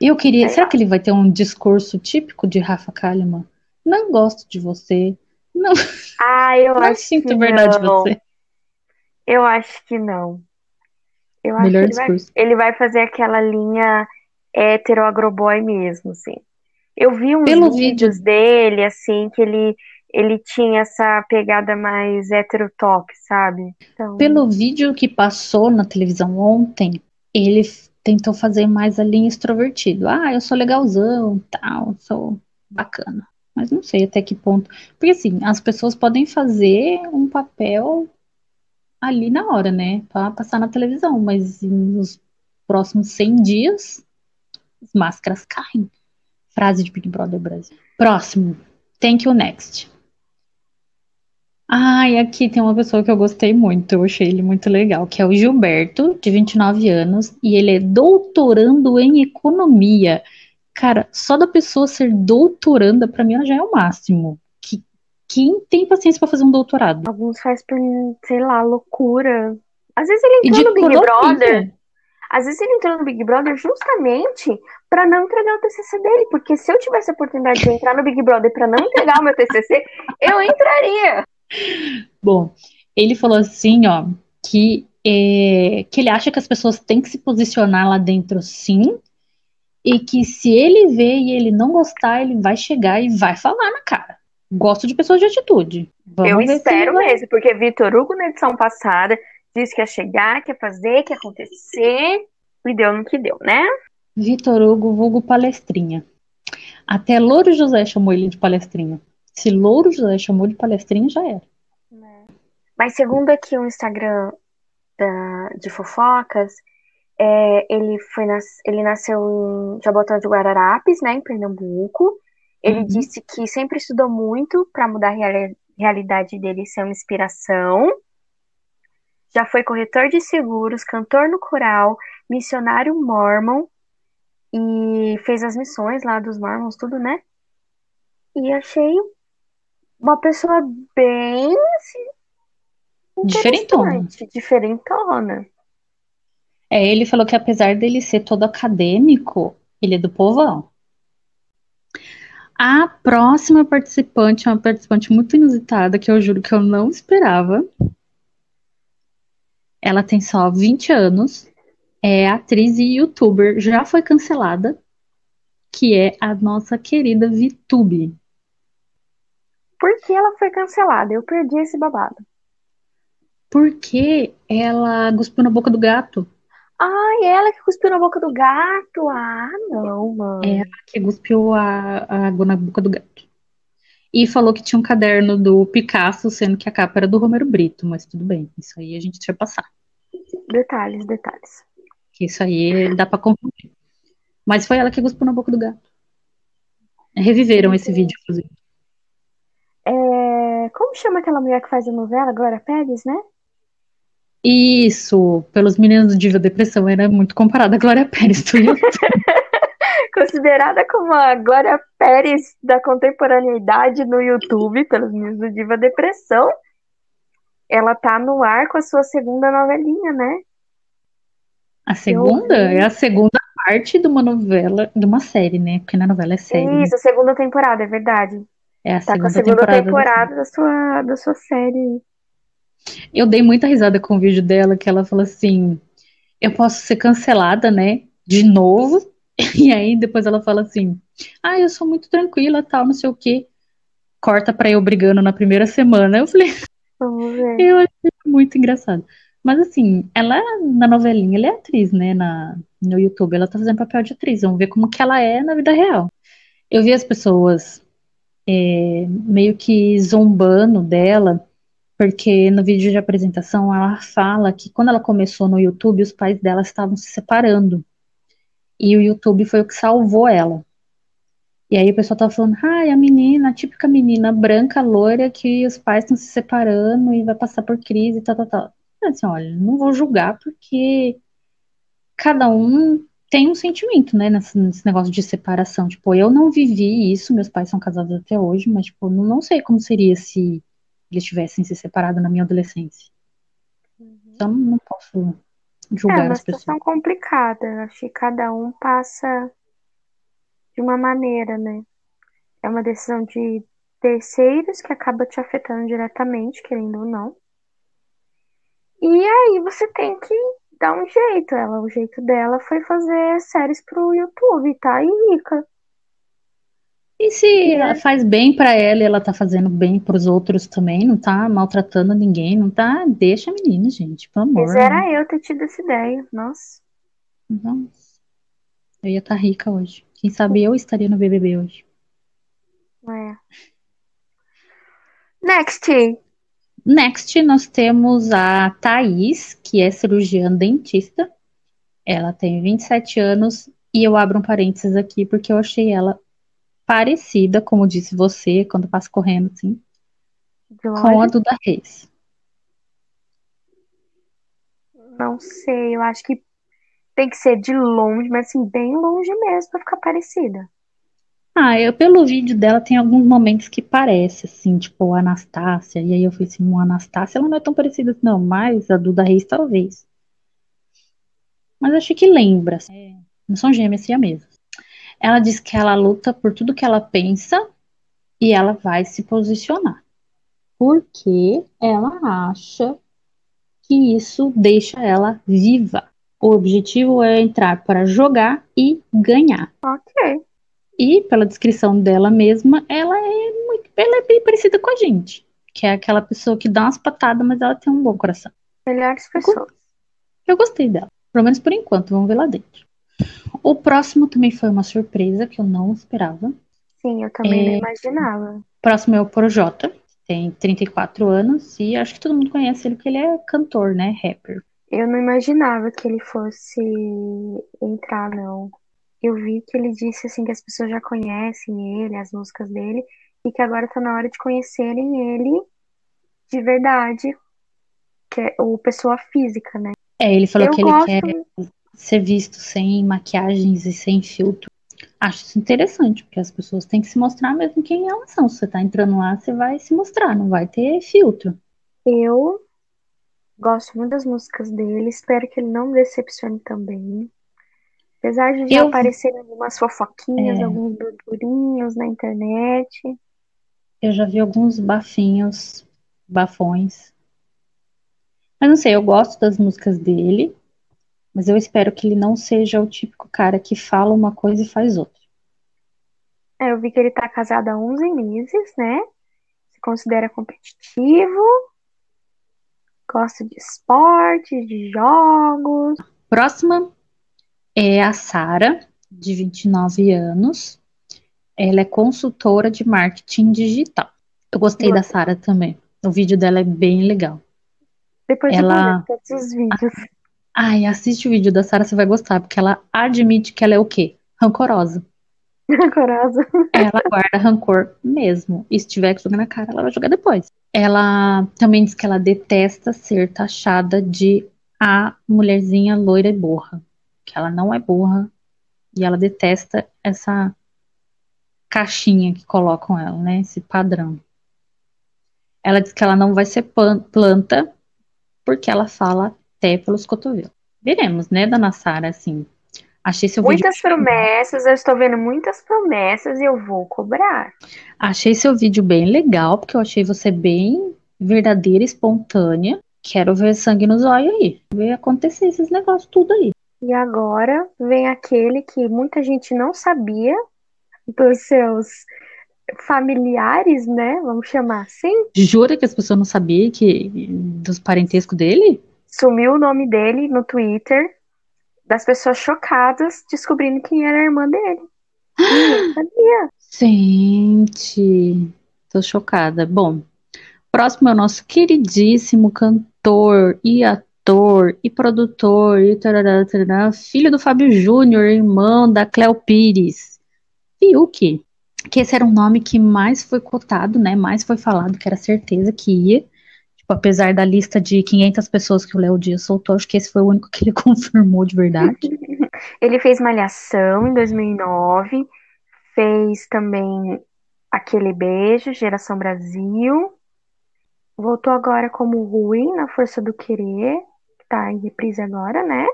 Eu queria. É. Será que ele vai ter um discurso típico de Rafa Kalimann? Não gosto de você. Não, Ah, eu não acho sinto que verdade não. você. Eu acho que não. Eu acho Melhor que ele vai, discurso. ele vai fazer aquela linha hétero agroboy mesmo, assim. Eu vi uns Pelo vídeos dele, assim, que ele, ele tinha essa pegada mais hétero top, sabe? Então, Pelo vídeo que passou na televisão ontem, ele tentou fazer mais a linha extrovertido. Ah, eu sou legalzão, tal, sou bacana. Mas não sei até que ponto. Porque assim, as pessoas podem fazer um papel ali na hora, né? Pra passar na televisão, mas nos próximos 100 dias, as máscaras caem. Frase de Big Brother Brasil. Próximo. Thank you next. Ai, aqui tem uma pessoa que eu gostei muito, eu achei ele muito legal, que é o Gilberto, de 29 anos, e ele é doutorando em economia. Cara, só da pessoa ser doutoranda, pra mim, ela já é o máximo. Que, quem tem paciência pra fazer um doutorado? alguns faz por, sei lá, loucura. Às vezes ele E entrou no Big. Brother. Às vezes ele entrou no Big Brother justamente pra não entregar o TCC dele, porque se eu tivesse a oportunidade de entrar no Big Brother pra não entregar o meu TCC, eu entraria. Bom, ele falou assim, ó, que, é, que ele acha que as pessoas têm que se posicionar lá dentro, sim, e que se ele vê e ele não gostar, ele vai chegar e vai falar na cara. Gosto de pessoas de atitude. Vamos eu espero mesmo, porque Vitor Hugo na edição passada disse que ia chegar, que ia fazer, que ia acontecer, e deu no que deu, né? Vitor Hugo, vulgo palestrinha. Até Louro José chamou ele de palestrinha. Se Louro José chamou de palestrinha, já era. Mas segundo aqui o Instagram da- de fofocas, é, ele foi nas- ele nasceu em Jabotão de Guararapes, né, em Pernambuco. Ele Uhum. disse que sempre estudou muito para mudar a reali- realidade dele e ser uma inspiração. Já foi corretor de seguros, cantor no coral, missionário mormon e fez as missões lá dos mormons, tudo, né? E achei uma pessoa bem assim, Diferentona. diferentona. É, ele falou que apesar dele ser todo acadêmico, ele é do povão. A próxima participante é uma participante muito inusitada, que eu juro que eu não esperava. Ela tem só 20 anos, é atriz e youtuber, já foi cancelada, que é a nossa querida VTube. Por que ela foi cancelada? Eu perdi esse babado. Porque ela cuspiu na boca do gato. Ai, ela que cuspiu na boca do gato. Ah, não, mano. É ela que cuspiu a, a água na boca do gato. E falou que tinha um caderno do Picasso, sendo que a capa era do Romero Brito, mas tudo bem, isso aí a gente deixa passar. Detalhes, detalhes. Que isso aí dá pra confundir. Mas foi ela que cuspiu na boca do gato. Reviveram esse vídeo, inclusive. É, Como chama aquela mulher que faz a novela, Glória Pérez, né? Isso, pelos meninos do Diva Depressão, era muito comparada a Glória Pérez do. Considerada como a Glória Pérez da contemporaneidade no YouTube, pelos meninos do Diva Depressão, ela tá no ar com a sua segunda novelinha, né? A segunda é a segunda parte de uma novela, de uma série, né? Porque na novela é série. né? Isso, a segunda temporada, é verdade. É a Tá com a segunda, segunda temporada. da temporada da sua, da sua série. Eu dei muita risada com o vídeo dela, que ela falou assim: eu posso ser cancelada, né? De novo. E aí depois ela fala assim: ah, eu sou muito tranquila, tal, não sei o quê. Corta pra eu brigando na primeira semana. Eu falei, Vamos ver. Eu achei muito engraçado. Mas assim, ela na novelinha, ela é atriz, né? Na, no YouTube, ela tá fazendo papel de atriz. Vamos ver como que ela é na vida real. Eu vi as pessoas é, meio que zombando dela, porque no vídeo de apresentação ela fala que quando ela começou no YouTube, os pais dela estavam se separando. E o YouTube foi o que salvou ela. E aí o pessoal tava falando, ai, a menina, a típica menina branca, loira, que os pais estão se separando e vai passar por crise tal, tal, tal. Disse, olha, não vou julgar porque cada um tem um sentimento, né, nesse, nesse negócio de separação. Tipo, eu não vivi isso, meus pais são casados até hoje, mas, tipo, não, não sei como seria se eles tivessem se separado na minha adolescência. Então, não posso É julgar uma as pessoas. situação complicada. Acho que cada um passa de uma maneira, né? É uma decisão de terceiros que acaba te afetando diretamente, querendo ou não. E aí você tem que dar um jeito. Ela, o jeito dela foi fazer séries pro YouTube, tá? E rica. E se ela faz bem pra ela e ela tá fazendo bem pros outros também, não tá maltratando ninguém, não tá? Deixa a menina, gente, pelo amor. Mas era eu ter tido essa ideia. Nossa. Nossa. Eu ia estar rica hoje. Quem sabe eu estaria no BBB hoje. É. Next. Next, nós temos a Thaís, que é cirurgiã dentista. Ela tem 27 anos e eu abro um parênteses aqui porque eu achei ela parecida, como disse você, quando passa correndo assim, De com a. Duda Reis. Não sei, eu acho que tem que ser de longe, mas assim, bem longe mesmo pra ficar parecida. Ah, eu pelo vídeo dela tem alguns momentos que parece, assim, tipo a Anastácia. E aí eu falei assim, a Anastácia ela não é tão parecida não, mas a Duda Reis talvez. Mas achei que lembra. assim. Não são gêmeas siamesas. Ela diz que ela luta por tudo que ela pensa e ela vai se posicionar. Porque ela acha que isso deixa ela viva. O objetivo é entrar para jogar e ganhar. Ok. E pela descrição dela mesma, ela é muito, ela é bem parecida com a gente, que é aquela pessoa que dá umas patadas, mas ela tem um bom coração. Melhores pessoas. Eu gostei dela, pelo menos por enquanto, vamos ver lá dentro. O próximo também foi uma surpresa que eu não esperava. Sim, eu também não É. imaginava. O próximo é o Projota, tem 34 anos e acho que todo mundo conhece ele porque ele é cantor, né, rapper. Eu não imaginava que ele fosse entrar, não. Eu vi que ele disse assim que as pessoas já conhecem ele, as músicas dele, e que agora tá na hora de conhecerem ele de verdade, que é o pessoa física, né? É, ele falou Eu que ele gosto, quer ser visto sem maquiagens e sem filtro. Acho isso interessante, porque as pessoas têm que se mostrar mesmo quem elas são. Se você tá entrando lá, você vai se mostrar, não vai ter filtro. eu gosto muito das músicas dele, espero que ele não me decepcione também. Apesar de já Eu- aparecerem algumas fofoquinhas, É. alguns burburinhos na internet. Eu já vi alguns bafinhos, bafões. Mas não sei, eu gosto das músicas dele, mas eu espero que ele não seja o típico cara que fala uma coisa e faz outra. É, eu vi que ele tá casado há 11 meses, né? Se considera competitivo, gosta de esporte, de jogos. Próxima é a Sara, de 29 anos. Ela é consultora de marketing digital. Eu gostei da Sara também. O vídeo dela é bem legal. Depois Ela- de os vídeos. Ai, assiste o vídeo da Sara, você vai gostar, porque ela admite que ela é o quê? Rancorosa. Rancorosa. Ela guarda rancor mesmo. E se tiver que jogar na cara, ela vai jogar depois. Ela também diz que ela detesta ser taxada de a mulherzinha loira e burra. Que ela não é burra. E ela detesta essa caixinha que colocam ela, né? Esse padrão. Ela diz que ela não vai ser planta porque ela fala até pelos cotovelos. Veremos, né, dona Sara, assim. Achei seu vídeo Muitas promessas, eu estou vendo muitas promessas e eu vou cobrar. Achei seu vídeo bem legal, porque eu achei você bem verdadeira, espontânea. Quero ver sangue nos olhos aí. Ver acontecer esses negócios tudo aí. E agora vem aquele que muita gente não sabia dos seus familiares, né? Vamos chamar assim. Jura que as pessoas não sabiam que dos parentescos dele? Sumiu o nome dele no Twitter, das pessoas chocadas descobrindo quem era a irmã dele. Ninguém sabia. Gente, tô chocada. Bom, próximo é o nosso queridíssimo cantor e ator e produtor e tarará, tarará, filho do Fábio Júnior, irmão da Cleo Pires. Fiuk, que esse era um nome que mais foi cotado, né? Mais foi falado, que era certeza que ia. Tipo, apesar da lista de 500 pessoas que o Léo Dias soltou, acho que esse foi o único que ele confirmou de verdade. Ele fez Malhação em 2009, fez também Aquele Beijo, Geração Brasil. Voltou agora como Rui na Força do Querer, que tá em reprise agora, né?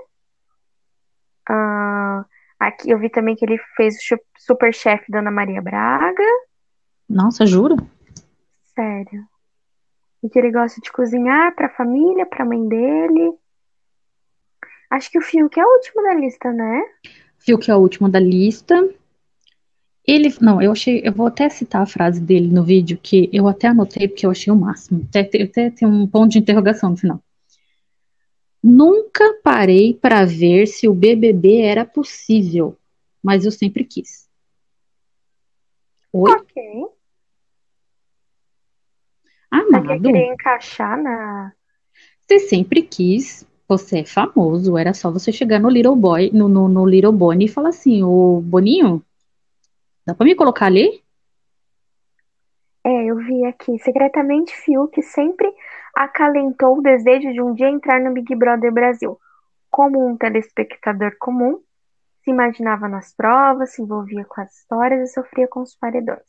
Ah, aqui eu vi também que ele fez o Chu- Superchef da Ana Maria Braga. Nossa, jura? Sério. E que ele gosta de cozinhar pra família, pra mãe dele. Acho que o Fiuk é o último da lista, né? Fiuk é o último da lista. Ele, não, eu achei, eu vou até citar a frase dele no vídeo, que eu até anotei porque eu achei o máximo. Até, até tem um ponto de interrogação no final. Nunca parei para ver se o BBB era possível, mas eu sempre quis. Oi? Ok. Você Amado, querer encaixar na. você sempre quis, você é famoso, era só você chegar no Little Boy, no, no, no Little Bonnie e falar assim, ô Boninho, dá pra me colocar ali? É, eu vi aqui. Secretamente, Fiuk sempre acalentou o desejo de um dia entrar no Big Brother Brasil. Como um telespectador comum, se imaginava nas provas, se envolvia com as histórias e sofria com os paredões.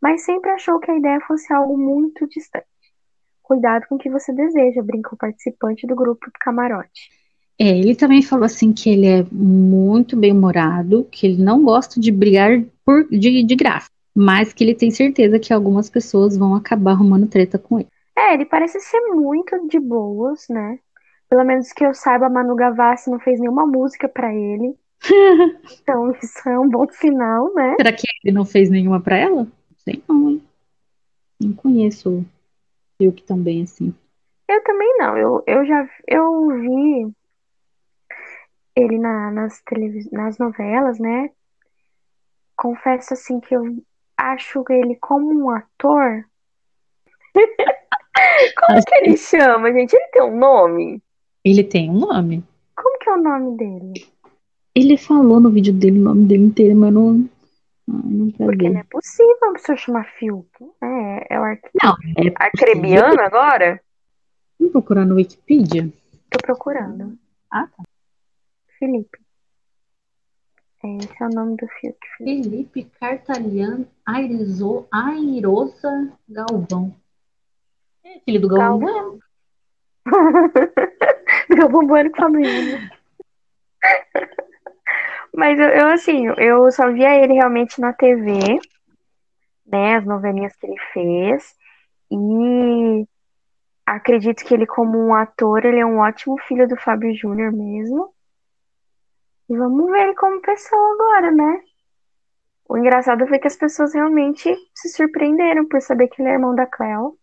Mas sempre achou que a ideia fosse algo muito distante. Cuidado com o que você deseja, brinca o participante do grupo do camarote. É, ele também falou assim que ele é muito bem-humorado, que ele não gosta de brigar por, de, de graça, mas que ele tem certeza que algumas pessoas vão acabar arrumando treta com ele. É, ele parece ser muito de boas, né? Pelo menos que eu saiba, a Manu Gavassi não fez nenhuma música pra ele. Então isso é um bom sinal, né? Será que ele não fez nenhuma pra ela? Não sei não, hein? Não conheço o Fiuk também assim. Eu também não. Eu, eu já eu vi ele na, nas, televis... nas novelas, né? Confesso assim que eu acho ele como um ator. Como que ele chama, gente? Ele tem um nome? Ele tem um nome. Como que é o nome dele? Ele falou no vídeo dele o nome dele inteiro, mas eu não. não Porque não é possível uma pessoa chamar Fiuk. É, é o arque... Não, é arcrebiano agora? Vamos procurar no Wikipedia. Tô procurando. Ah, tá. Felipe. É, esse é o nome do Fiuk. Felipe. Cartalhán Airezo, Airosa Galvão. É filho do Galvão Bueno. Galvão Bueno com Fabiano. Mas eu, eu, assim, eu só via ele realmente na TV, né? As novelinhas que ele fez. E acredito que ele, como um ator, ele é um ótimo filho do Fábio Júnior mesmo. E vamos ver ele como pessoa agora, né? O engraçado foi que as pessoas realmente se surpreenderam por saber que ele é irmão da Cleo.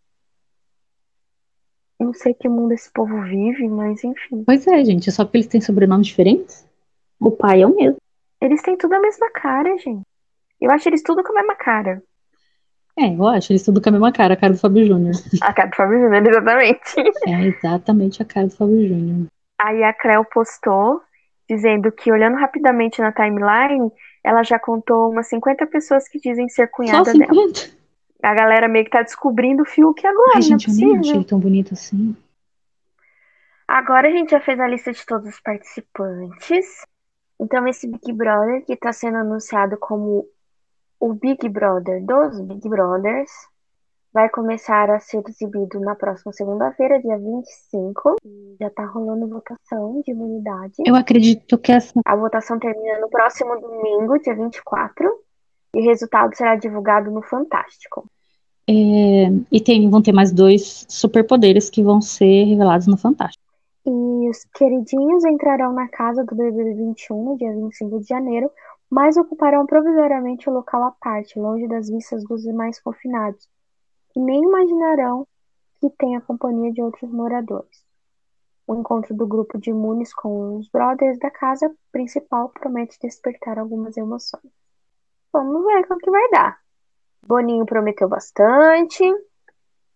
Não sei que mundo esse povo vive, mas enfim. Pois é, gente, é só porque eles têm sobrenomes diferentes. O pai é o mesmo. Eles têm tudo a mesma cara, gente. Eu acho eles tudo com a mesma cara. É, eu acho, eles tudo com a mesma cara, a cara do Fábio Júnior. A cara do Fábio Júnior, exatamente. É exatamente a cara do Fábio Júnior. Aí a Creu postou dizendo que, olhando rapidamente na timeline, ela já contou umas 50 pessoas que dizem ser Só cunhada dela. 50? A galera meio que tá descobrindo o Fiuk agora, Ai, não é gente, eu nem achei tão bonito assim. Agora a gente já fez a lista de todos os participantes. Então, esse Big Brother, que está sendo anunciado como o Big Brother dos Big Brothers, vai começar a ser exibido na próxima segunda-feira, dia 25. E já tá rolando votação de imunidade. Eu acredito que essa. A votação termina no próximo domingo, dia 24. E o resultado será divulgado no Fantástico. é, E tem, vão ter mais dois superpoderes que vão ser revelados no Fantástico. E os queridinhos entrarão na casa do BBB 21 no dia 25 de janeiro, mas ocuparão provisoriamente o local à parte, longe das vistas dos demais confinados, que nem imaginarão que tem a companhia de outros moradores. O encontro do grupo de imunes com os brothers da casa principal promete despertar algumas emoções. Vamos ver como que vai dar. Boninho prometeu bastante.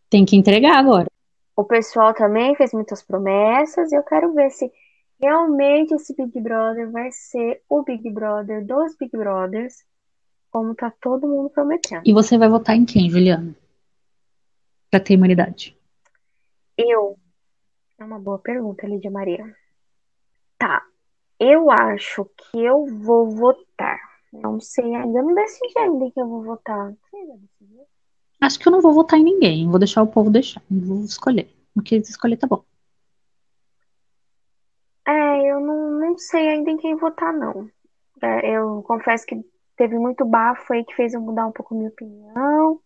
Tem que entregar agora. O pessoal também fez muitas promessas e eu quero ver se realmente esse Big Brother vai ser o Big Brother dos Big Brothers, como tá todo mundo prometendo. E você vai votar em quem, Juliana? Pra ter imunidade. Eu. É uma boa pergunta, Lídia Maria. Tá. Eu acho que eu vou votar. Não sei ainda, eu não decidi ainda que eu vou votar. Acho que eu não vou votar em ninguém. Vou deixar o povo deixar. Vou escolher. O que eles escolher tá bom. É, eu não, não sei ainda em quem votar, não. É, eu confesso que teve muito bafo aí que fez eu mudar um pouco minha opinião.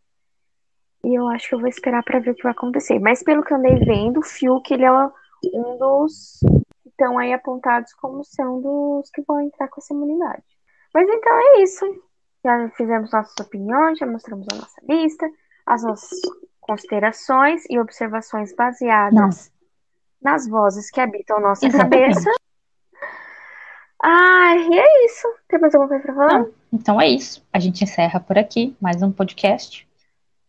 E eu acho que eu vou esperar pra ver o que vai acontecer. Mas pelo que eu andei vendo, o Fiuk, ele é um dos que estão aí apontados como sendo dos que vão entrar com essa imunidade. Mas então é isso. Já fizemos nossas opiniões, já mostramos a nossa lista, as nossas considerações e observações baseadas nas vozes que habitam nossa Exatamente. cabeça. Ai, e é isso. Tem mais alguma coisa pra falar? Não. Então é isso. A gente encerra por aqui mais um podcast.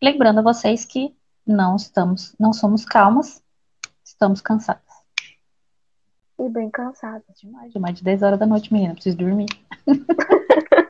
Lembrando a vocês que não estamos, não somos calmas, estamos cansadas. E bem cansada. Demais, de mais de 10 horas da noite, menina. Preciso dormir.